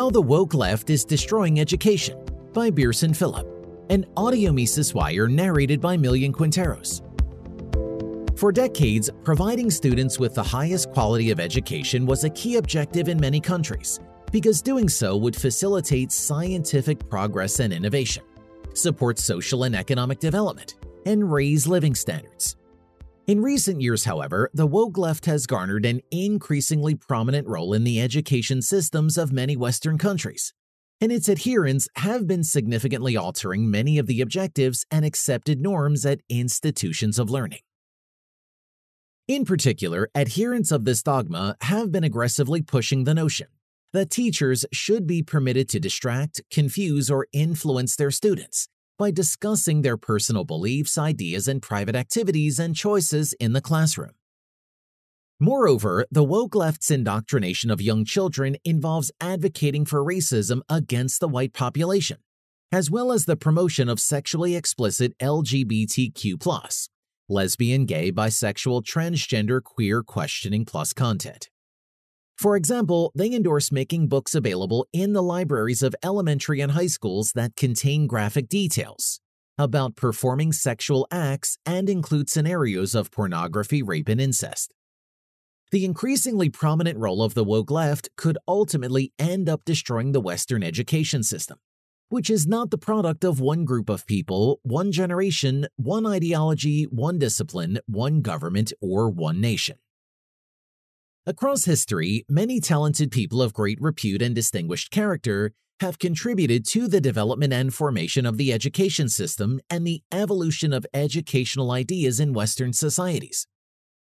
How the Woke Left is Destroying Education by Birsen Filip, an audio Mises Wire narrated by Millian Quinteros. For decades, providing students with the highest quality of education was a key objective in many countries because doing so would facilitate scientific progress and innovation, support social and economic development, and raise living standards. In recent years, however, the woke left has garnered an increasingly prominent role in the education systems of many Western countries, and its adherents have been significantly altering many of the objectives and accepted norms at institutions of learning. In particular, adherents of this dogma have been aggressively pushing the notion that teachers should be permitted to distract, confuse, or influence their students by discussing their personal beliefs, ideas, and private activities and choices in the classroom. Moreover, the woke left's indoctrination of young children involves advocating for racism against the white population, as well as the promotion of sexually explicit LGBTQ, lesbian, gay, bisexual, transgender, queer questioning plus content. For example, they endorse making books available in the libraries of elementary and high schools that contain graphic details about performing sexual acts and include scenarios of pornography, rape, and incest. The increasingly prominent role of the woke left could ultimately end up destroying the Western education system which is not the product of one group of people, one generation, one ideology, one discipline, one government, or one nation. Across history, many talented people of great repute and distinguished character have contributed to the development and formation of the education system and the evolution of educational ideas in Western societies.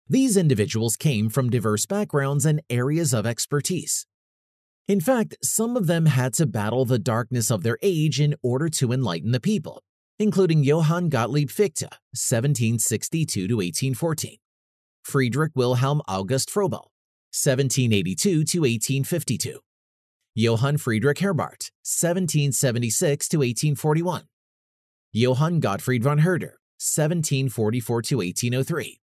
These individuals came from diverse backgrounds and areas of expertise. In fact, some of them had to battle the darkness of their age in order to enlighten the people, including Johann Gottlieb Fichte, 1762 1814, Friedrich Wilhelm August Froebel, 1782 to 1852, Johann Friedrich Herbart, 1776 to 1841, Johann Gottfried von Herder, 1744 to 1803,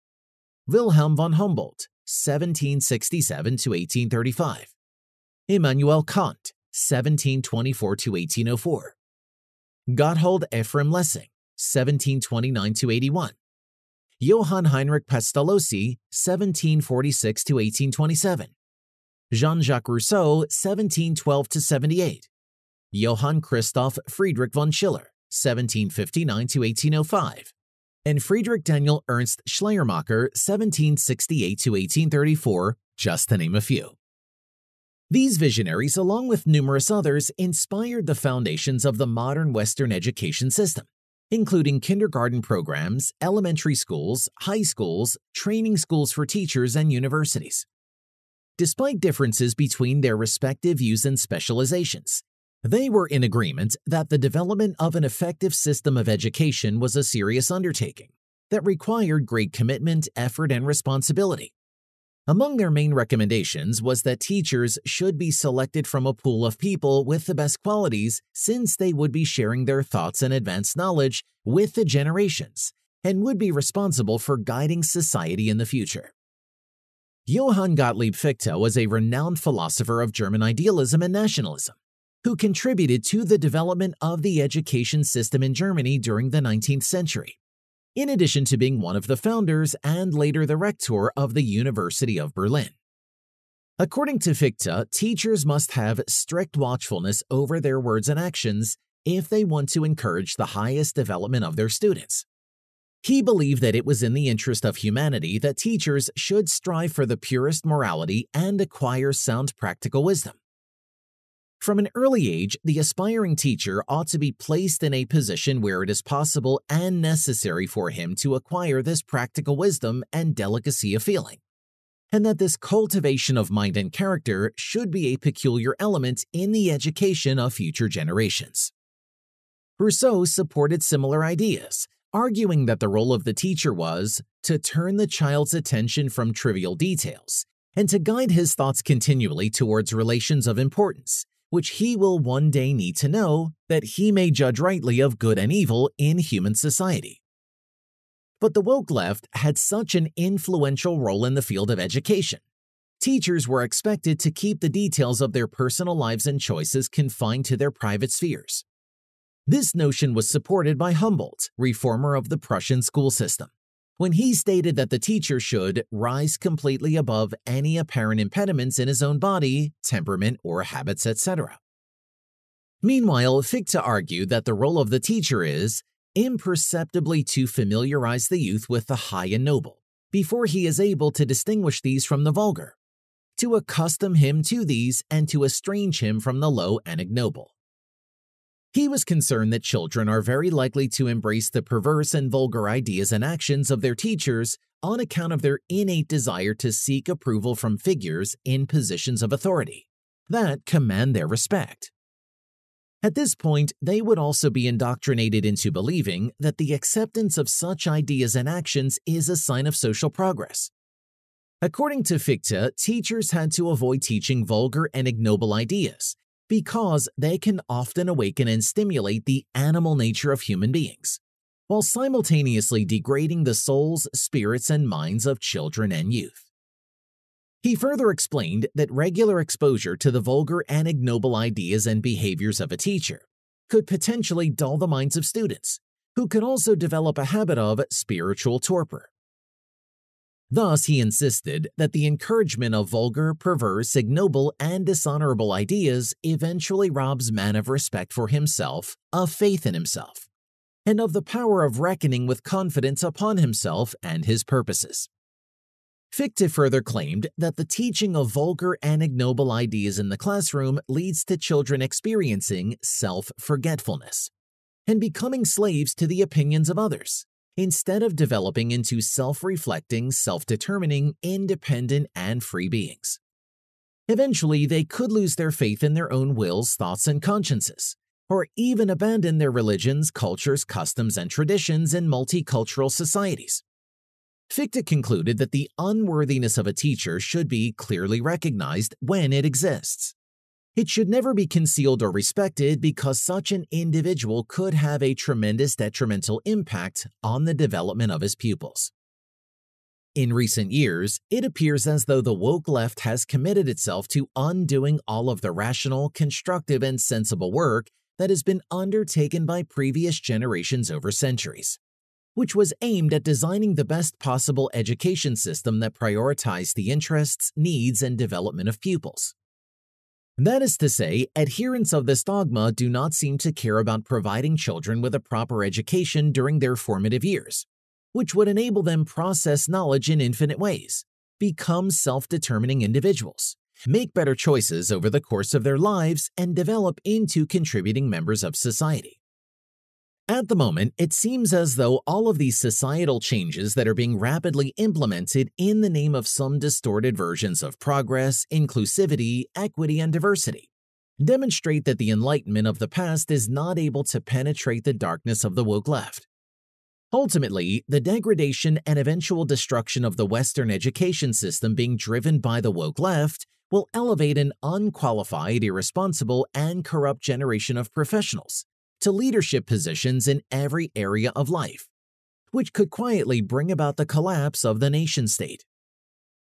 Wilhelm von Humboldt, 1767 to 1835, Immanuel Kant, 1724 to 1804. Gotthold Ephraim Lessing, 1729 to 81. Johann Heinrich Pestalozzi, 1746 to 1827. Jean-Jacques Rousseau, 1712 to 78. Johann Christoph Friedrich von Schiller, 1759 to 1805. And Friedrich Daniel Ernst Schleiermacher, 1768 to 1834, just to name a few. These visionaries, along with numerous others, inspired the foundations of the modern Western education system, including kindergarten programs, elementary schools, high schools, training schools for teachers, and universities. Despite differences between their respective views and specializations, they were in agreement that the development of an effective system of education was a serious undertaking that required great commitment, effort, and responsibility. Among their main recommendations was that teachers should be selected from a pool of people with the best qualities since they would be sharing their thoughts and advanced knowledge with the generations and would be responsible for guiding society in the future. Johann Gottlieb Fichte was a renowned philosopher of German idealism and nationalism who contributed to the development of the education system in Germany during the 19th century in addition to being one of the founders and later the rector of the University of Berlin. According to Fichte, teachers must have strict watchfulness over their words and actions if they want to encourage the highest development of their students. He believed that it was in the interest of humanity that teachers should strive for the purest morality and acquire sound practical wisdom. From an early age, the aspiring teacher ought to be placed in a position where it is possible and necessary for him to acquire this practical wisdom and delicacy of feeling, and that this cultivation of mind and character should be a peculiar element in the education of future generations. Rousseau supported similar ideas, arguing that the role of the teacher was to turn the child's attention from trivial details and to guide his thoughts continually towards relations of importance which he will one day need to know that he may judge rightly of good and evil in human society. But the woke left had such an influential role in the field of education Teachers were expected to keep the details of their personal lives and choices confined to their private spheres. This notion was supported by Humboldt, reformer of the Prussian school system, when he stated that the teacher should rise completely above any apparent impediments in his own body, temperament, or habits, etc. Meanwhile, Fichte argued that the role of the teacher is imperceptibly to familiarize the youth with the high and noble, before he is able to distinguish these from the vulgar, to accustom him to these and to estrange him from the low and ignoble. He was concerned that children are very likely to embrace the perverse and vulgar ideas and actions of their teachers on account of their innate desire to seek approval from figures in positions of authority that command their respect. At this point, they would also be indoctrinated into believing that the acceptance of such ideas and actions is a sign of social progress. According to Fichte, teachers had to avoid teaching vulgar and ignoble ideas because they can often awaken and stimulate the animal nature of human beings, while simultaneously degrading the souls, spirits, and minds of children and youth. He further explained that regular exposure to the vulgar and ignoble ideas and behaviors of a teacher could potentially dull the minds of students, who could also develop a habit of spiritual torpor. Thus, he insisted that the encouragement of vulgar, perverse, ignoble, and dishonorable ideas eventually robs man of respect for himself, of faith in himself, and of the power of reckoning with confidence upon himself and his purposes. Fichte further claimed that the teaching of vulgar and ignoble ideas in the classroom leads to children experiencing self forgetfulness and becoming slaves to the opinions of others, instead of developing into self reflecting, self determining, independent, and free beings. Eventually, they could lose their faith in their own wills, thoughts, and consciences, or even abandon their religions, cultures, customs, and traditions in multicultural societies Fichte concluded that the unworthiness of a teacher should be clearly recognized when it exists. It should never be concealed or respected because such an individual could have a tremendous detrimental impact on the development of his pupils. In recent years, it appears as though the woke left has committed itself to undoing all of the rational, constructive, and sensible work that has been undertaken by previous generations over centuries which was aimed at designing the best possible education system that prioritized the interests, needs, and development of pupils. That is to say, adherents of this dogma do not seem to care about providing children with a proper education during their formative years, which would enable them process knowledge in infinite ways, become self-determining individuals, make better choices over the course of their lives, and develop into contributing members of society. At the moment, it seems as though all of these societal changes that are being rapidly implemented in the name of some distorted versions of progress, inclusivity, equity, and diversity demonstrate that the enlightenment of the past is not able to penetrate the darkness of the woke left. Ultimately, the degradation and eventual destruction of the Western education system being driven by the woke left will elevate an unqualified, irresponsible, and corrupt generation of professionals to leadership positions in every area of life, which could quietly bring about the collapse of the nation state.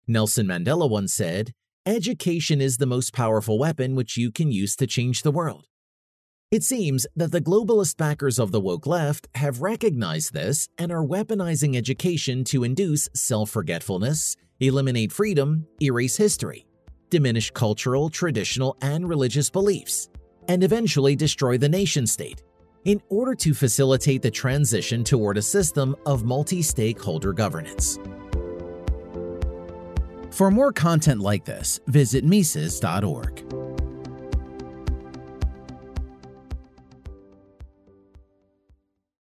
Nelson Mandela once said, Education is the most powerful weapon which you can use to change the world. It seems that the globalist backers of the woke left have recognized this and are weaponizing education to induce self forgetfulness, eliminate freedom, erase history, diminish cultural, traditional, and religious beliefs, and eventually destroy the nation state in order to facilitate the transition toward a system of multi stakeholder governance. For more content like this, visit Mises.org.